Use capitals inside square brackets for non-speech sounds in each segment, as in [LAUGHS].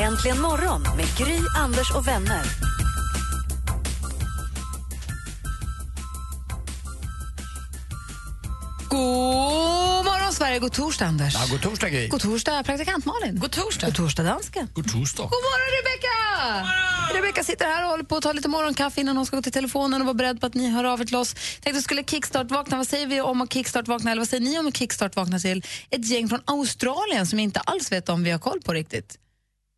Äntligen morgon med Gry, Anders och vänner. God morgon, Sverige. God torsdag, Anders. Ja, god torsdag, Gry. God torsdag, praktikant Malin. God torsdag. God torsdag, dansken. God torsdag. God morgon, Rebecka! Rebecka sitter här och håller på att ta lite morgonkaffe innan hon ska gå till telefonen och vara beredd på att ni hör av er till oss. Tänkte att skulle kickstart-vakna. Vad säger vi om att kickstart-vakna? Eller vad säger ni om att kickstart-vakna till ett gäng från Australien som inte alls vet om vi har koll på riktigt?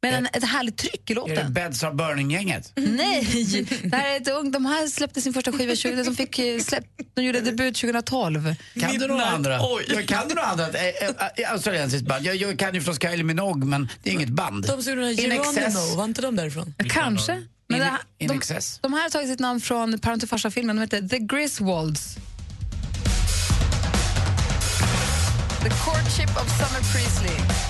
Men en, ett härligt tryck i Är det låten. Beds of Burning-gänget? Nej! Det här är ett ung, de här släppte sin första skiva 20, de, fick eh, släpp, de gjorde debut 2012. Kan du några andra? Jag kan du några andra australiensiskt band? Jag, jag kan ju förstås Kylie Minogue, men det är inget band. De som gjorde den In här var inte de därifrån? Kanske. Men In, in de, excess. de här har tagit sitt namn från Parent och farsa-filmen. De heter The Griswolds. The Courtship of Summer Priestley.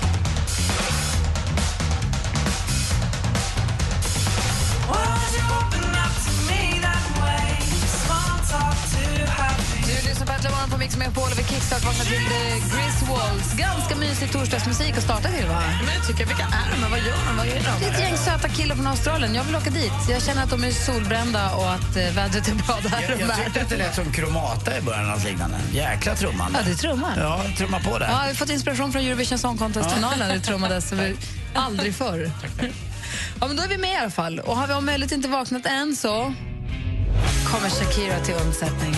På Mix Megapol och vi kickstart vaknar till Griswolds. Ganska mysig torsdagsmusik att starta till, va? Men jag tycker, vilka är de? Vad gör de? Vad är de? Det är ett gäng söta killar från Australien. Jag vill åka dit. Jag känner att de är solbrända och att eh, vädret är bra där. Jag, jag är. tyckte att det lät som Kromata i början av liknande. Jäkla trummande. Ja, det trummar. Ja, trumma på där. Ja, vi har fått inspiration från Eurovision Song Contest-finalen. Det trummades aldrig förr. Ja, men då är vi med i alla fall. Och har vi om möjligt inte vaknat än så kommer Shakira till undsättning.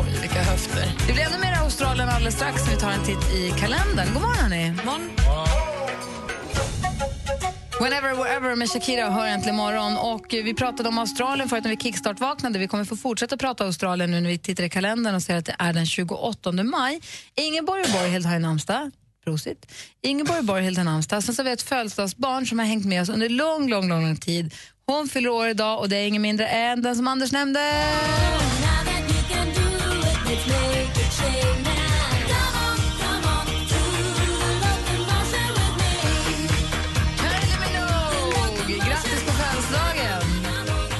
Oj, vilka höfter. Det blir ännu mer Australien alldeles strax när vi tar en titt i kalendern. God morgon, hörni. Morgon. Whenever, wherever med Shakira hör äntligen morgon. Och vi pratade om Australien förut när vi kickstart-vaknade. Vi kommer få fortsätta prata Australien nu när vi tittar i kalendern och ser att det är den 28 maj. Ingeborg Borghild har ju namnsdag. Prosit. Ingeborg Borghild har namnsdag. Sen så har vi ett födelsedagsbarn som har hängt med oss under lång, lång, lång, lång tid. Hon fyller år idag och det är ingen mindre än den som Anders nämnde.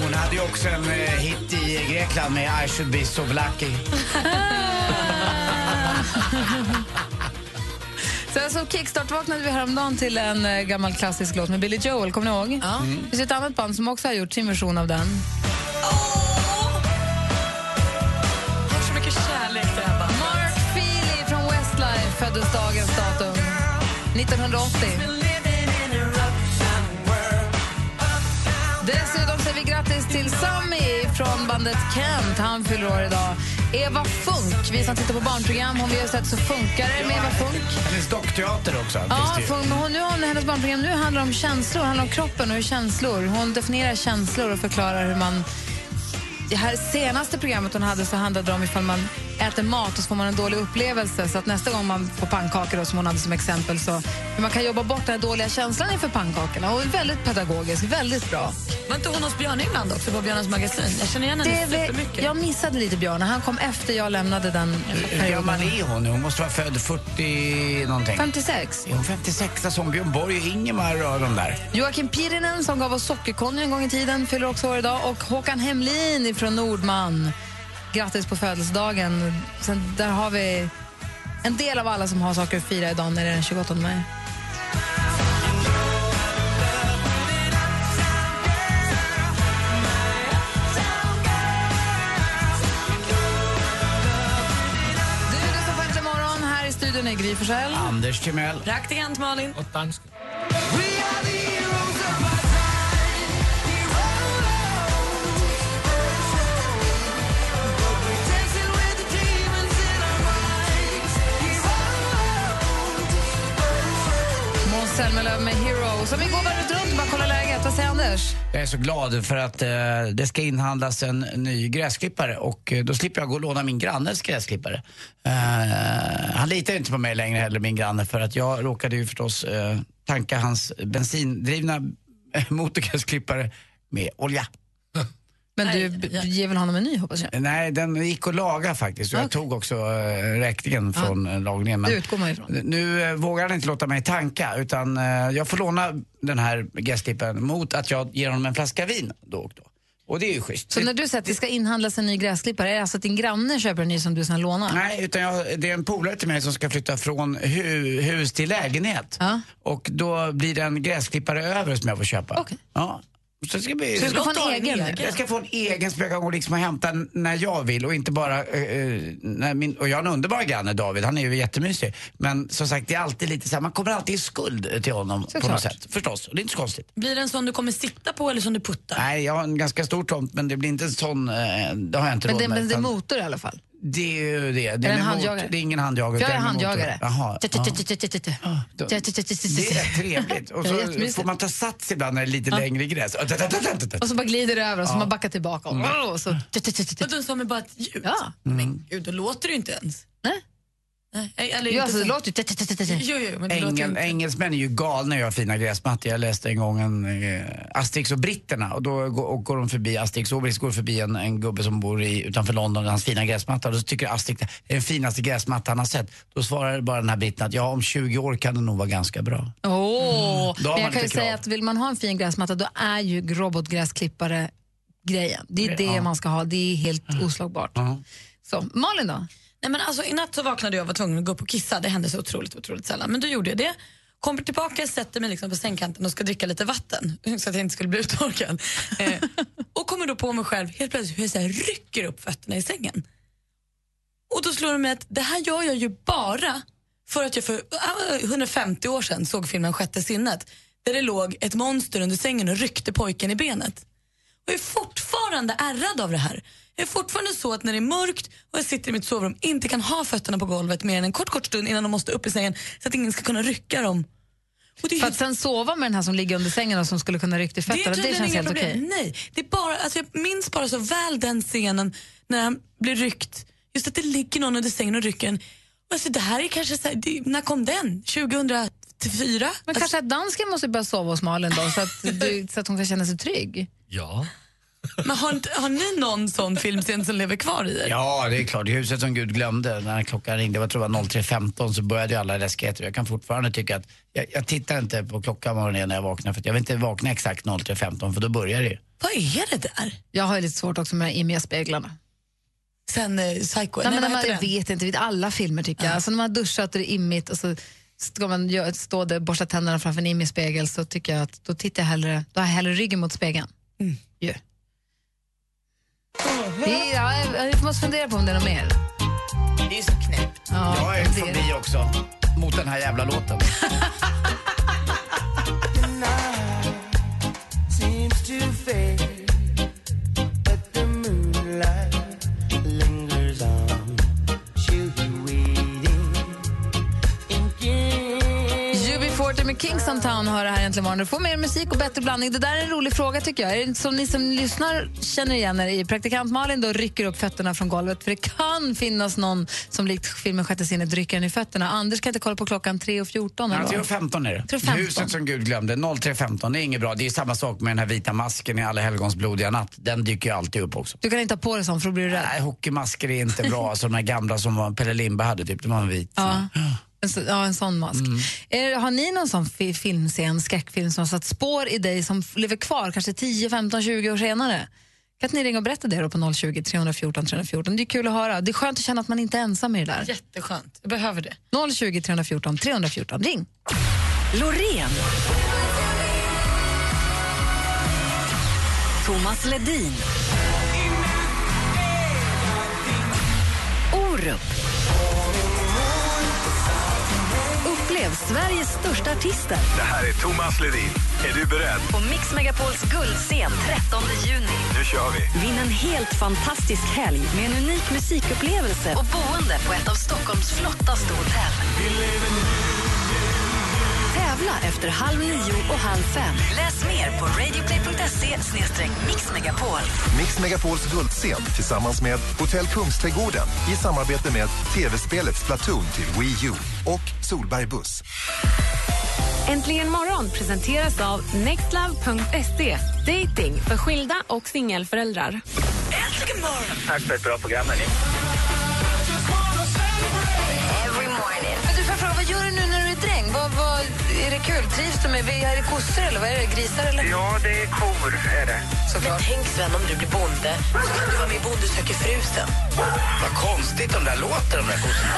Hon hade ju också en eh, hit i Grekland med I should be so lucky. [LAUGHS] Sen så kickstart-vaknade vi häromdagen till en eh, gammal klassisk låt med Billy Joel. Kommer ni ihåg? Ja. Det finns ett annat band som också har gjort sin version av den. Mark Feely från Westlife föddes dagens datum. 1980. Dessutom säger vi grattis till Sami från bandet Kent. Han fyller år idag. Eva Funk, vi som tittar på barnprogram, hon vi har sett så funkar det med Eva Funk. Hennes dockteater också. Ja, men hon, nu har hon, hennes barnprogram nu handlar om känslor, handlar om kroppen och hur känslor. Hon definierar känslor och förklarar hur man... Det här senaste programmet hon hade så handlade det om ifall man äter mat och så får man en dålig upplevelse. Så att nästa gång man får pannkakor, då, som hon hade som exempel, så hur man kan jobba bort den här dåliga känslan inför pannkakorna. Och väldigt pedagogisk, väldigt bra. Var inte hon hos Björn ibland också på Björnens magasin? Jag känner igen henne supermycket. jag missade lite Björn, han kom efter jag lämnade den Hur gammal är hon? Hon måste vara född 40 någonting. 56. Är hon 56 som Björn Borg och Ingemar och de där? Joakim Pirinen som gav oss Sockerkonny en gång i tiden fyller också år idag och Håkan Hemlin från Nordman. Grattis på födelsedagen. Sen där har vi en del av alla som har saker att fira idag när det är den 28 maj. Du lyssnar på Äntligen morgon. Här i studion är Gry Forssell. Anders Timell. Praktikant Malin. Måns Zelmerlöw med Hero. Som vi går varvet runt och bara kollar läget. Vad säger Anders? Jag är så glad för att eh, det ska inhandlas en ny gräsklippare och eh, då slipper jag gå och låna min grannes gräsklippare. Eh, han litar inte på mig längre heller, min granne, för att jag råkade ju förstås eh, tanka hans bensindrivna [LAUGHS] motorgräsklippare med olja. Men du Nej, b- ja. ger väl honom en ny hoppas jag? Nej, den gick att laga faktiskt. Och jag tog också äh, räkningen från äh, lagningen. Det utgår man ifrån. Nu äh, vågar han inte låta mig tanka utan äh, jag får låna den här gräsklipparen mot att jag ger honom en flaska vin då och då. Och det är ju schysst. Så när du säger att det ska inhandlas en ny gräsklippare, är det alltså att din granne köper en ny som du sen lånar? Nej, utan jag, det är en polare till mig som ska flytta från hu, hus till lägenhet. Ja. Och då blir det en gräsklippare över som jag får köpa. Okej. Ja. Så ska bli... Så du ska få en egen? egen. Jag ska få en egen som jag kan gå liksom och hämta när jag vill och inte bara... eh, eh, när min, och jag har en underbar granne David, han är ju jättemysig. Men som sagt, det är alltid lite så här, man kommer alltid i skuld till honom på Såklart. något sätt. Förstås, och det är inte så konstigt. Blir det en sån du kommer sitta på eller som du puttar? Nej, jag har en ganska stor tomt men det blir inte en sån, eh, det har jag inte Men råd det, med. men det är motor i alla fall. Det är ju det. Det är, en handjagare? Det är ingen handjagare. Jag är handjagare. Jaha. Det är trevligt. Och [LAUGHS] så får man ta sats ibland när det är lite längre gräs. Och så bara glider det över och så man backar tillbaka. Och, Mm. och så, Och sa med bara ett ljud? Men gud, då låter det ju inte ens. Nej. Nej, eller ja, inte så det låter ju... Jo, jo, men det låter ju Engel, inte. engelsmän är ju galna att ha fina gräsmattor. Jag läste en gång en, eh, Asterix och britterna och då går, och går de förbi, Asterix och Obelix går förbi en, en gubbe som bor i, utanför London, hans fina gräsmatta. Och då tycker Asterix det är den finaste gräsmatta han har sett. Då svarar bara den här britten att ja, om 20 år kan det nog vara ganska bra. Åh! Då har Men jag kan ju säga att vill man ha en fin gräsmatta då är ju robotgräsklippare grejen. Det är det Ja. man ska ha. Det är helt oslagbart. Så, Malin då? Nej, men alltså, I natt så vaknade jag och var tvungen att gå upp och kissa. Det hände så otroligt, otroligt sällan. Men då gjorde jag det. Kommer tillbaka, sätter mig liksom på sängkanten och ska dricka lite vatten [LAUGHS] så att jag inte skulle bli uttorkad. Eh, och kommer då på mig själv helt plötsligt hur jag så här rycker upp fötterna i sängen. Och då slår det mig att det här gör jag ju bara för att jag för ah, 150 år sedan såg filmen Sjätte sinnet där det låg ett monster under sängen och ryckte pojken i benet. Och jag är fortfarande ärrad av det här. Jag är fortfarande så att när det är mörkt och jag sitter i mitt sovrum inte kan ha fötterna på golvet mer än en kort, kort stund innan de måste upp i sängen så att ingen ska kunna rycka dem. Och det är För att sen sova med den här som ligger under sängen och som skulle kunna rycka i det fötterna, det, tydligen känns helt okej. Nej, det är bara, alltså jag minns bara så väl den scenen när han blir ryckt. Just att det ligger någon under sängen och rycker en. Alltså det här är kanske så här, det, när kom den? 2004? Men Alltså, kanske att dansken måste börja sova hos Malin då, så att, du, så att hon kan känna sig trygg. Ja. Men har, har ni någon sån filmscen som lever kvar i er? Ja, det är klart. I huset som Gud glömde, när klockan ringde, jag tror det var 03.15, så började ju alla läskigheter. Jag kan fortfarande tycka att, jag, jag tittar inte på klockan morgonen när jag vaknar, för jag vill inte vakna exakt 03.15, för då börjar det ju. Vad är det där? Jag har ju lite svårt också med de här immiga speglarna. Sen eh, Psycho, Nej, nej, men när vad man, heter jag den? vet inte, vid alla filmer tycker jag. Alltså när man har duschat och det är immigt och så ska man stå där och borsta tänderna framför en immig spegel så tycker jag att då tittar jag hellre, då har jag hellre ryggen mot spegeln. Mm. Ju. Det är, ja, jag måste fundera på om det är något mer. Det är ju så knäppt. Ja, Jag är det förbi också, mot den här jävla låten. [LAUGHS] med Kingston Town hör det här äntligen morgon. Du får mer musik och bättre blandning. Det där är en rolig fråga tycker jag. Som ni som lyssnar känner igen er i? Praktikant Malin då rycker upp fötterna från golvet för det kan finnas någon som likt filmen Sjätte sinnet rycker den i fötterna. Anders kan inte kolla på klockan 3.14 eller Ja, vad? 3.15 är det. 3.15. Huset som Gud glömde, 03.15, det är inget bra. Det är samma sak med den här vita masken i Alla helgons blodiga natt. Den dyker ju alltid upp också. Du kan inte ha på dig sån för då blir du rädd. Nej, hockeymasker är inte bra. Alltså de här gamla som Pelle Lindberg hade typ, det var en vit. Ja. En, ja, en sån mask. Är, har ni någon sån fi, filmscen, skräckfilm som har satt spår i dig som lever kvar kanske 10, 15, 20 år senare? Kan inte ni ringa och berätta det då på 020 314 314? Det är kul att höra. Det är skönt att känna att man inte är ensam i det där. Jätteskönt. Jag behöver det. 020 314 314. Ring! Loreen. Thomas Ledin. Orup. Upplev Sveriges största artister Det här är Thomas Ledin. Är du beredd? på Mix Megapols guldscen 13 juni. Nu kör vi. Vinn en helt fantastisk helg med en unik musikupplevelse och boende på ett av Stockholms flottaste hotell. Tävla efter halv nio och halv fem. Läs mer på radioplay.se mixmegapol. Mix Megapols guldscen tillsammans med Hotell Kungsträdgården i samarbete med tv-spelet Splatoon till Wii U och Solberg Buss. Äntligen morgon presenteras av nextlove.se. Dating för skilda och singelföräldrar. Äntligen morgon! Tack för ett bra program. Hörni. Men du, får fråga, vad gör du nu är det kul? Trivs du med är det kossor eller vad är det? Grisar eller? Ja, det är kor, är det. Såklart. Tänk Sven om du blir bonde så kan du vara med i Bonde söker frusen. Vad konstigt de där låter, de där kossorna.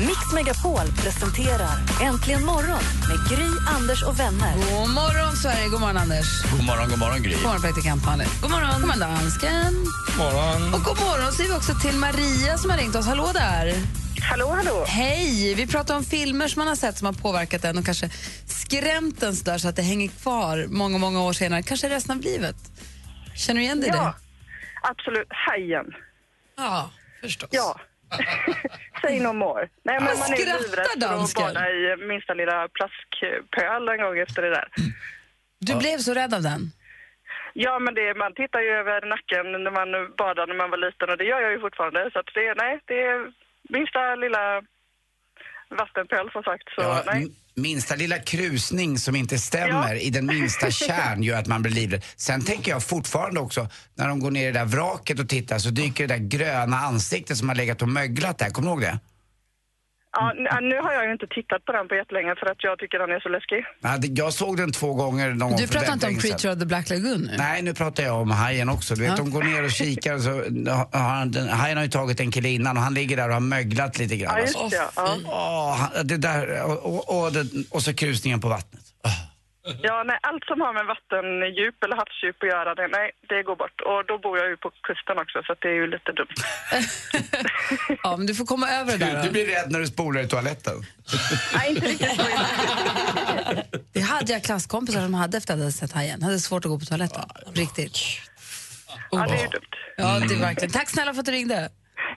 Mix Megapol presenterar Äntligen morgon med Gry, Anders och vänner. God morgon, Sverige. God morgon, Anders. God morgon, god morgon Gry. God morgon, praktikant Malin. God morgon. God morgon, dansken. Morgon. Och god morgon säger vi också till Maria som har ringt oss. Hallå där. Hallå, hallå. Hej! Vi pratar om filmer som man har sett som har påverkat en och kanske skrämt en så där så att det hänger kvar många, många år senare, kanske resten av livet. Känner du igen dig i Ja, det? absolut. Hajen. Ja, förstås. Ja. [LAUGHS] Say no more. Nej, men Vad man är livrädd för att bada i minsta lilla plaskpöl en gång efter det där. Du blev så rädd av den? Ja, men det, man tittar ju över nacken när man badade när man var liten och det gör jag ju fortfarande. Så att det, nej, det är minsta lilla vattenpöl som sagt. Så Ja, nej. minsta lilla krusning som inte stämmer i den minsta [LAUGHS] kärn gör att man blir livrädd. Sen tänker jag fortfarande också, när de går ner i det där vraket och tittar så dyker det där gröna ansiktet som har legat och möglat där. Kommer du ihåg det? Ja, nu har jag ju inte tittat på den på jättelänge för att jag tycker den är så läskig. Ja, det- Jag såg den två gånger någon gång Du för pratar väldigt inte om länge sedan. Creature of the Black Lagoon nu? Nej, nu pratar jag om hajen också. Du vet, Ja. de går ner och kikar och så har han, den, hajen har ju tagit en kille innan och han ligger där och har möglat lite grann. Ja, just Alltså, det. Ja. Åh, det där, och, och, och, det, och så krusningen på vattnet. [LAUGHS] Ja, nej, allt som har med vattendjup eller havsdjup att göra, det, nej, det går bort. Och då bor jag ju på kusten också, så att det är ju lite dumt. [LAUGHS] Ja, men du får komma över det där. Du då. blir rädd när du spolar i toaletten. [LAUGHS] nej, inte riktigt så. Det hade jag klasskompisar som hade efter att de hade sett Hajen. Hade svårt att gå på toaletten. Riktigt. Ja, det är ju dumt. Ja, det är verkligen. Tack snälla för att du ringde.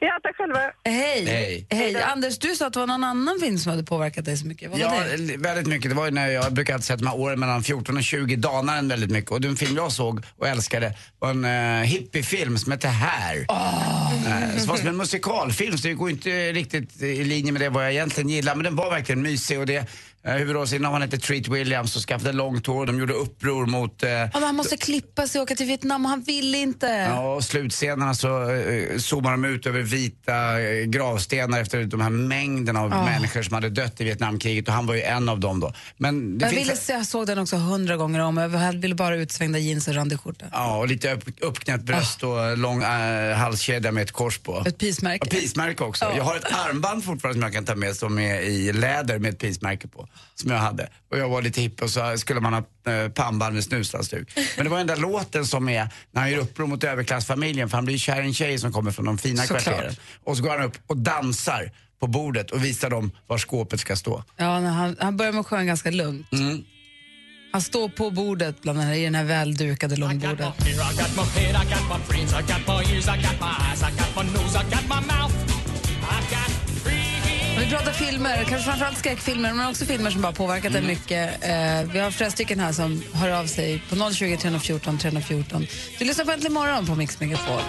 Ja, tack själva. Hej. Hej. Hej. Anders, du sa att det var någon annan film som hade påverkat dig så mycket. Vad var Ja, det? l- väldigt mycket. Det var ju när jag brukar alltid säga att de här åren mellan 14 och 20 danar en väldigt mycket. Och den film jag såg och älskade var en uh, hippiefilm som hette Här. Eh, som var som en musikalfilm så det går inte riktigt i linje med det vad jag egentligen gillar. Men den var verkligen mysig och det uh, huvudrollsinnehavaren hette Treat Williams och skaffade långt hår. De gjorde uppror mot uh, Ja, han måste klippa sig och åka till Vietnam och han vill inte. Ja, och slutscenerna så uh, zoomar de ut över vita eh, gravstenar efter de här mängden av Ah. människor som hade dött i Vietnamkriget och han var ju en av dem då. Men jag, ville se, jag såg den också hundra gånger om. Jag ville bara utsvängda jeans och randig skjorta. Ja, och lite upp, uppknäppt bröst Ah. och lång äh, halskedja med ett kors på. Ett pismärke. Och pismärke också. Ja. Jag har ett armband fortfarande som jag kan ta med som är i läder med ett pismärke på. Som jag hade. Och jag var lite hipp och så skulle man ha äh, pannband med snushalsduk. Men det var den där låten som är när han gör uppror mot överklassfamiljen för han blir kär i en tjej som kommer från de fina Såklart. kvarteren. Och så går han upp och dansar på bordet och visar dem var skåpet ska stå. Ja, han, han börjar med att sjunga ganska lugnt. Mm. Han står på bordet bland den här, i den här väldukade långbordet. Vi pratar filmer, kanske framförallt skräckfilmer, men också filmer som bara påverkat en mycket. Eh, vi har flera stycken här som hör av sig på 020 314 314. Du lyssnar på Äntligen morgon på Mix Megapol.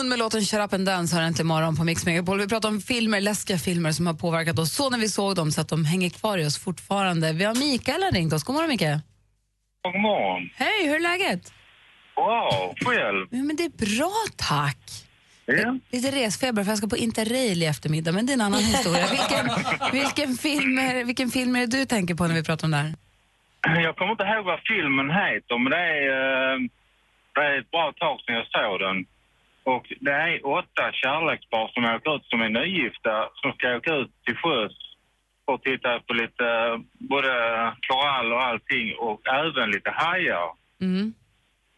Moon med låten Shut up and dance hör äntligen morgon på Mix Megapol. Vi pratar om filmer, läskiga filmer som har påverkat oss så när vi såg dem så att de hänger kvar i oss fortfarande. Vi har Mikael har ringt oss. God morgon Mikael. God morgon. Hej, hur är läget? Wow, själv? Ja, men det är bra tack. Ja. Lite resfeber för jag ska på Interrail i eftermiddag, men det är en annan [LAUGHS] historia. Vilken, vilken, film är, vilken film är det du tänker på när vi pratar om det här? Jag kommer inte ihåg vad filmen heter, men det är, eh, det är ett bra tag sedan jag såg den. Och det är åtta kärlekspar som åker ut som är nygifta som ska åka ut till sjöss och titta på lite, eh, både korall och allting och även lite hajar. Mm.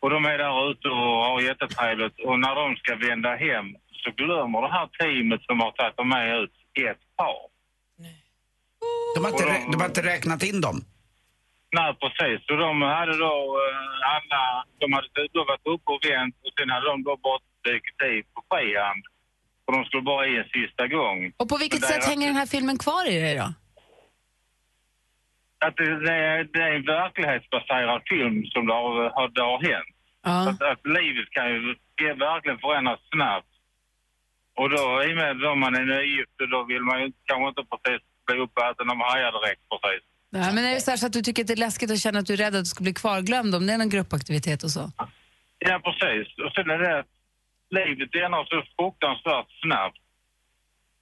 Och de är där ute och har jättetrevligt och när de ska vända hem så glömmer det här teamet som har tagit dem med ut ett par. De har inte, rä- de har inte räknat in dem. Nej, precis. Så de hade då eh, alla, de hade då varit uppe och vänt och sen hade de då bara dykt i på frihand. Och de skulle bara i en sista gång. Och på vilket sätt hänger den här filmen kvar i dig då? att det, det, är, det är en verklighetsbaserad film som det har, har, det har hänt. Ja. Att, att livet kan ju verkligen förändras snabbt. Och då i och med att man är nygift, då vill man ju kanske inte precis bli uppäten av hajar direkt precis. Nej, men är det så, här så att du tycker att det är läskigt och känner att du är rädd att du ska bli kvarglömd om det är någon gruppaktivitet och så? Ja, precis. Och sen är det livet ändras så fruktansvärt snabbt.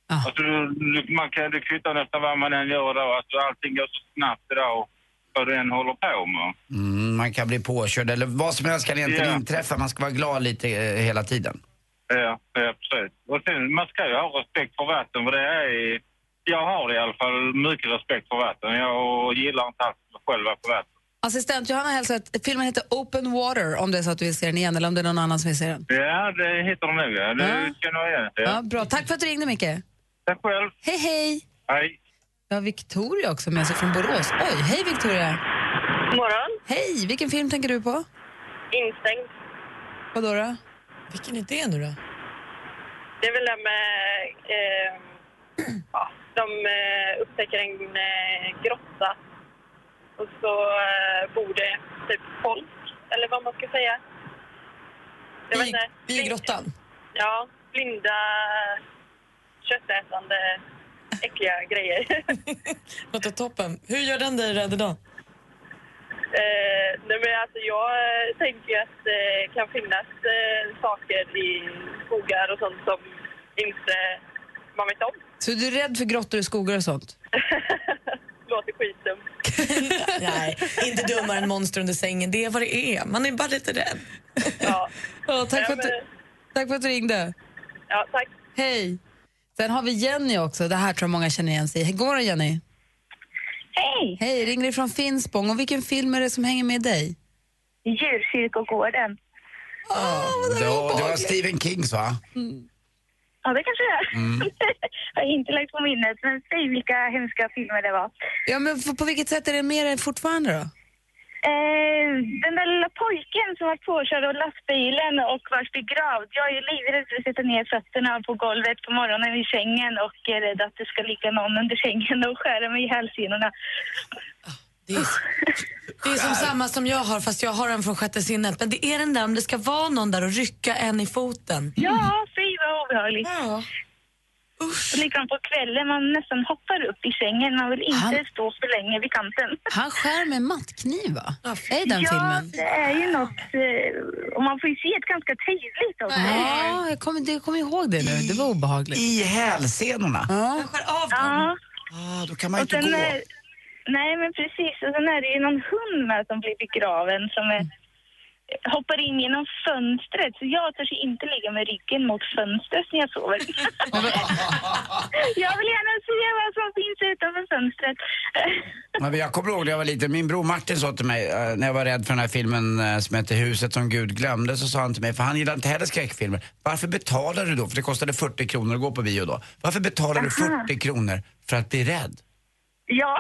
Alltså, du, du, man kan, det kvittar nästan vad man än gör då. Alltså, allting går så snabbt idag, vad du än håller på med. Mm, man kan bli påkörd eller vad som helst kan egentligen Ja. inträffa. Man ska vara glad lite eh, hela tiden. Ja, ja, precis. Och sen, man ska ju ha respekt för vatten, för det är... Jag har i alla fall mycket respekt för vatten. Jag gillar inte alls själv på vatten. Assistent Johanna hälsar att filmen heter Open Water om det är så att du vill se den igen eller om det är någon annan som vill se den. Ja, det hittar de nog. Ja. Det känner igen. Ja. Ja. bra. Tack för att du ringde, Micke. Tack själv. Hej, hej! Hej. Vi har Victoria också med sig från Borås. Oj, hej Victoria! morgon. Hej! Vilken film tänker du på? Instängd. Vad då? då? Vilken är det nu då? Det är väl det med... Eh, [CLEARS THROAT] ja, de eh, upptäcker en eh, grotta och så eh, bor det typ folk, eller vad man ska säga. Jag inte. I grottan? Ja, blinda, köttätande, äckliga [LAUGHS] grejer. [LAUGHS] Låter toppen. Hur gör den dig rädd idag? Eh, nej men alltså jag tänker att det kan finnas eh, saker i skogar och sånt som inte man vet om. Så du är rädd för grottor i skogar och sånt? [LAUGHS] Låter skitdumt. [LAUGHS] Nej, inte dummare än monster under sängen. Det är vad det är. Man är bara lite rädd. Ja. [LAUGHS] Ja, tack, för att du, men- tack för att du ringde. Ja, tack. Hej! Sen har vi Jenny också. Det här tror jag många känner igen sig i. God morgon, Jenny. Hej! Hej, ringer ifrån Finspång. Och vilken film är det som hänger med dig? Djurkyrkogården. det, var, det var Stephen Kings va? Ja, det kanske det är. Mm. [LAUGHS] Jag har inte lagt på minnet, men säg vilka hemska filmer det var. Ja, men på, vilket sätt är det med dig fortfarande då? Eh, den där lilla pojken som var påkörd av lastbilen och vars begravd. Jag är ju livrädd för att sätta ner fötterna på golvet på morgonen i sängen och är rädd att det ska ligga någon under sängen och skära mig i hälsenorna. Det är, det är som samma som jag har, fast jag har den från sjätte sinnet. Men det är den där om det ska vara någon där och rycka en i foten. Ja, fy vad obehagligt. Och likadant på kvällen, man nästan hoppar upp i sängen. Man vill inte Han- stå för länge vid kanten. Han skär med mattkniv, va? är den ja, filmen? det är ju något... Eh, och man får ju se det ganska tydligt också. Ja, jag kommer, jag kommer ihåg det nu. Det var obehagligt. I hälsenorna? Ja. Ja. Ah, då kan man ju Och inte sen gå. Nej, men precis. Och sen är det ju någon hund med som blir begraven som är, hoppar in genom fönstret. Så jag törs inte ligga med ryggen mot fönstret när jag sover. [LAUGHS] jag vill gärna se vad som finns utanför fönstret. Men jag kommer ihåg när jag var liten, min bror Martin sa till mig eh, när jag var rädd för den här filmen eh, som heter Huset som Gud glömde så sa han till mig, för han gillar inte heller skräckfilmer. Varför betalar du då? För det kostade 40 kronor att gå på bio då. Varför betalar du Aha. 40 kronor för att bli rädd? Ja.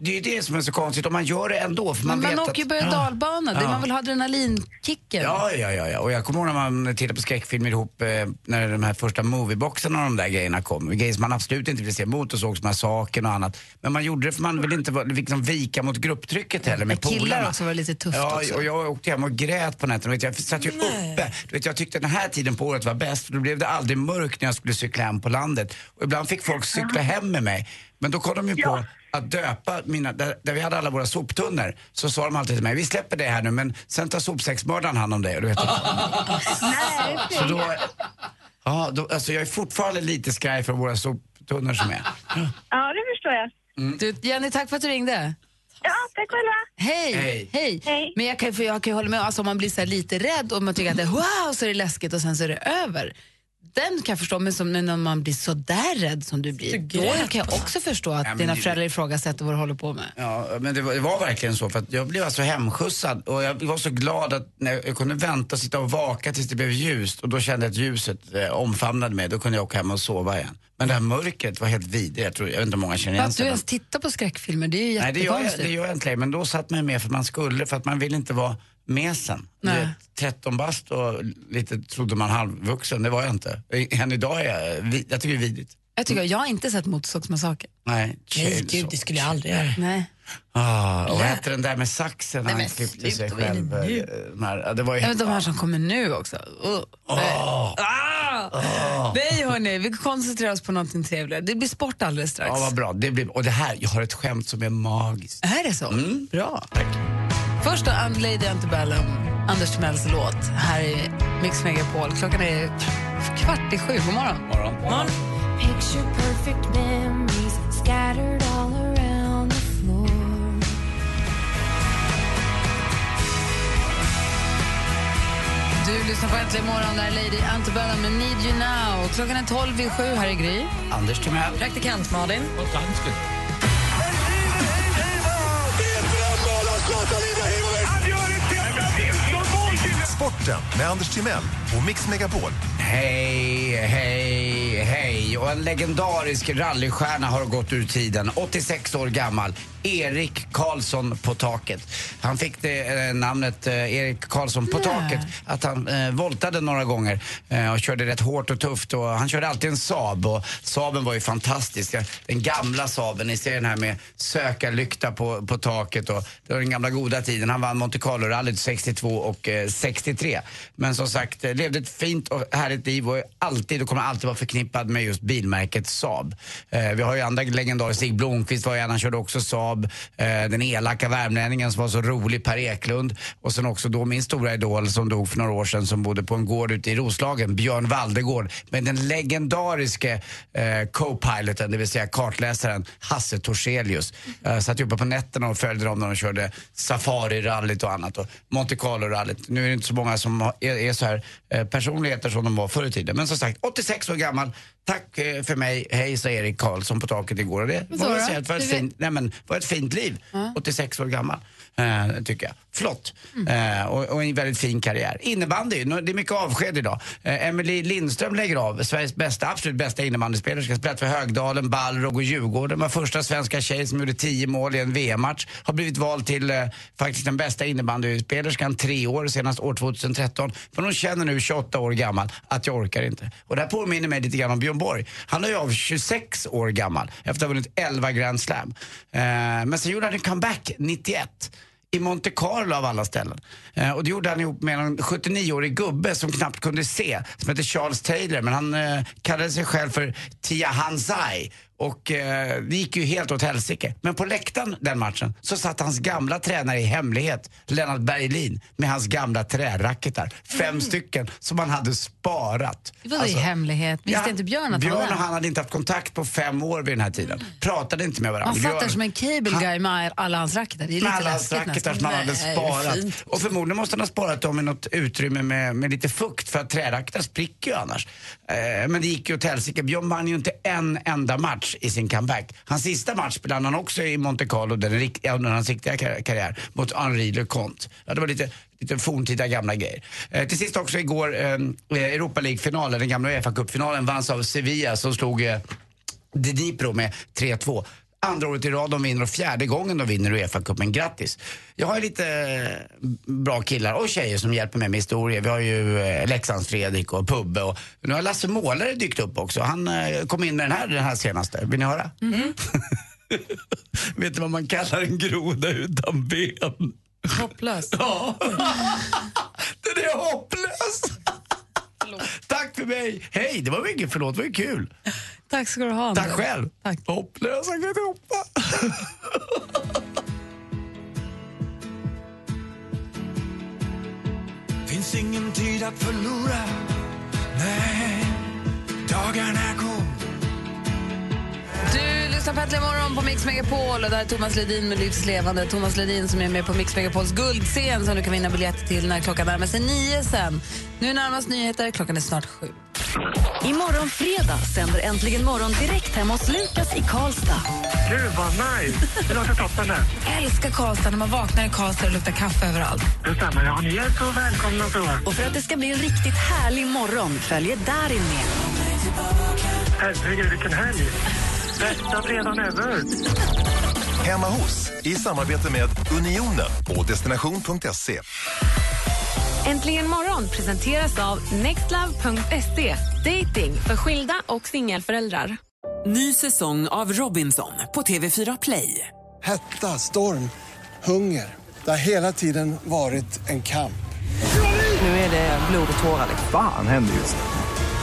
Det är ju det som är så konstigt, om man gör det ändå för man, Man, vet åker ju berg och dalbana. Det- Ja. Man vill ha adrenalinkicken. Ja, ja, ja, ja. Och jag kommer ihåg när man tittade på skräckfilmer ihop eh, när de här första movieboxarna och de där grejerna kom. Grejer som man absolut inte ville se, Motorsågsmassakern och annat. Men man gjorde det för man ville inte liksom vika mot grupptrycket heller med Men killar polarna. också var lite tufft Ja, också. och jag åkte hem och grät på nätterna. Vet Jag satt ju uppe. Du vet, jag tyckte den här tiden på året var bäst för då blev det aldrig mörkt när jag skulle cykla hem på landet. Och ibland fick folk cykla hem med mig. Men då kom de ju på att döpa mina, där, där vi hade alla våra soptunnor, så sa de alltid till mig, vi släpper det här nu men sen tar sopsäcksmördaren hand om det. Och Du vet, Nej, så då, ja, då, alltså jag är fortfarande lite skraj för våra soptunnor som är. ja, det förstår jag. Du, Jenny, tack för att du ringde. Ja, tack själva. Hej! Hej. Hej. Men jag kan, för jag kan ju hålla med, alltså, om man blir så här lite rädd och man tycker att det är wow så är det läskigt och sen så är det över. Den kan jag förstå, men som när man blir så där rädd som du blir, då kan jag också förstå att men dina det- föräldrar ifrågasätter vad du håller på med. Ja, men det var, det var verkligen så för att jag blev alltså hemskjutsad och jag var så glad att när jag kunde vänta och sitta och vaka tills det blev ljust och då kände jag att ljuset eh, omfamnade mig. Då kunde jag åka hem och sova igen. Men det här mörkret var helt vidrigt. Jag, tror, jag vet inte om många känner igen Att du sig. ens tittar på skräckfilmer, det är ju Nej, det gör, jag, jättekonstigt. det gör jag inte längre. Men då satt man med för att man skulle, för att man vill inte vara mesen. Nej. vet, 13 bast och lite trodde man halvvuxen, det var jag inte. Än idag är jag, jag tycker det är vidrigt. Jag, tycker, jag har inte sett Motorsågsmassakern. Nej, Nej, gud, så. det skulle jag aldrig göra. Nej. Ah, och vad hette den där med saxen? Nej, Han klippte sig själv. eh, de här- Det var ju... Ja, men de här som kommer nu också. Uh. Åh. Ah! Nej, hörni, vi koncentrerar oss på någonting trevligare. Det blir sport alldeles strax. Ja, vad bra. Det blir... Och det här, jag har ett skämt som är magiskt. Är det så? Mm. Bra. Först då, Lady Antebellum, Anders Timells låt. Här i Mix Megapol. Klockan är kvart i sju. God morgon. Morgon. Picture perfect memories scattered all around the floor. Du lyssnar på Äntligen morgon, där är Lady Antebellum med Need You Now. Klockan är tolv i sju. Här är Gry. Anders Timell. Praktikant Malin. Och dansken. Sporten med Anders Timell och Mix Megapol. Hej, hej, hej. Och en legendarisk rallystjärna har gått ur tiden. 86 år gammal. Erik Karlsson på taket. Han fick det eh, namnet eh, Erik Karlsson på Nej. taket att han eh, voltade några gånger eh, och körde rätt hårt och tufft. Och han körde alltid en Saab och Saaben var ju fantastisk. Den gamla Saaben, ni ser den här med sökarlykta på, på taket och det var den gamla goda tiden. Han vann Monte Carlo-rallyt 62 och eh, 63. Men som sagt, eh, levde ett fint och härligt liv och alltid och kommer alltid vara förknippad med just bilmärket Saab. Eh, vi har ju andra legendarer, Stig Blomqvist var ju en, han körde också Saab. Eh, den elaka värmlänningen som var så rolig, Per Eklund. Och sen också då min stora idol som dog för några år sedan som bodde på en gård ute i Roslagen, Björn Valdegård. Men den legendariske eh, co-piloten, det vill säga kartläsaren, Hasse Torselius. Eh, satt uppe på nätterna och följde dem när de körde Safari-rallyt och annat och Monte Carlo-rallyt. Nu är det inte så många som är, är så här eh, personligheter som de var förr i tiden. Men som sagt, 86 år gammal. Tack eh, för mig. Hej, sa Erik Karlsson på taket igår. Och det var, ett fint, nej, men, var ett fint liv. 86 år gammal, eh, tycker jag. Flott. Eh, och, och en väldigt fin karriär. Innebandy, det är mycket avsked idag. Eh, Emily Lindström lägger av. Sveriges bästa, absolut bästa innebandyspelare. Ska spela för Högdalen, Balrog och Djurgården. Var första svenska tjej som gjorde 10 mål i en VM-match. Har blivit vald till eh, faktiskt den bästa innebandyspelerskan tre år, senast år 2013. För hon känner nu, 28 år gammal, att jag orkar inte. Och det här påminner mig lite grann om Björn Borg. Han är ju av 26 år gammal efter att ha vunnit 11 Grand Slam. Eh, men sen gjorde han en comeback 91 i Monte Carlo av alla ställen. Eh, och det gjorde han ihop med en 79-årig gubbe som knappt kunde se, som hette Charles Taylor. Men han eh, kallade sig själv för Tia Hanzai. Och eh, det gick ju helt åt helsike. Men på läktaren den matchen så satt hans gamla tränare i hemlighet, Lennart Berglin, med hans gamla träracketar. Fem stycken som han hade sparat. Vadå i hemlighet? Visste Ja, inte Björn att Björn han och han hade inte haft kontakt på fem år vid den här tiden. Pratade inte med varandra. Man fattar Björn- som en cable Han- guy med alla hans racketar. Det är lite alla hans racketar som han hade sparat. fint. Och förmodligen måste han ha sparat dem i något utrymme med, med lite fukt för att träracketar spricker ju annars. Eh, men det gick ju åt helsike. Björn vann ju inte en enda match i sin comeback. Hans sista match spelade han också i Monte Carlo, den ja, under hans riktiga kar- karriär, mot Henri Leconte. Ja, det var lite lite forntida gamla grejer. Eh, till sist också igår, eh, eh Europa League-finalen, den gamla Uefa Cup-finalen vanns av Sevilla som slog eh, De Dnipro med 3-2. Andra året i rad de vinner och fjärde gången de vinner Uefa-cupen. Grattis! Jag har lite eh, bra killar och tjejer som hjälper mig med historier. Vi har ju eh, Leksands-Fredrik och Pubbe och nu har Lasse Målare dykt upp också. Han eh, kom in med den här, den här senaste. Vill ni höra? [LAUGHS] Vet du vad man kallar en groda utan ben? Hopplös. [LAUGHS] Ja. Den är hopplös! Tack för mig! Hej, det var mycket förlåt, det var ju kul. Tack ska du ha. Tack Anders. själv. Tack. Hopplös, jag kan inte hoppa. [LAUGHS] Finns ingen tid att förlora Nej, dagarna går Du lyssnar på Äntligen morgon på Mix Megapol och där är Thomas Ledin med Livs levande. Thomas Ledin som är med på Mix Megapols guldscen som du kan vinna biljetter till när klockan närmar sig nio sen. Nu är närmast nyheter, klockan är snart sju. Imorgon fredag sänder Äntligen morgon direkt hemma hos Lukas i Karlstad. Gud, vad nice! Det låter toppen det. Älskar Karlstad när man vaknar i Karlstad och luktar kaffe överallt. Detsamma. Ja, ni är så välkomna så. Och för att det ska bli en riktigt härlig morgon följer Darin med. Herregud, vilken helg! Bästa fredagen ever! Hemma hos i samarbete med Unionen och destination.se. Äntligen morgon presenteras av nextlove.se. Dating för skilda och singelföräldrar. Ny säsong av Robinson på TV4 Play. Hetta, storm, hunger. Det har hela tiden varit en kamp. Nu är det blod och tårar. Fan händer just nu.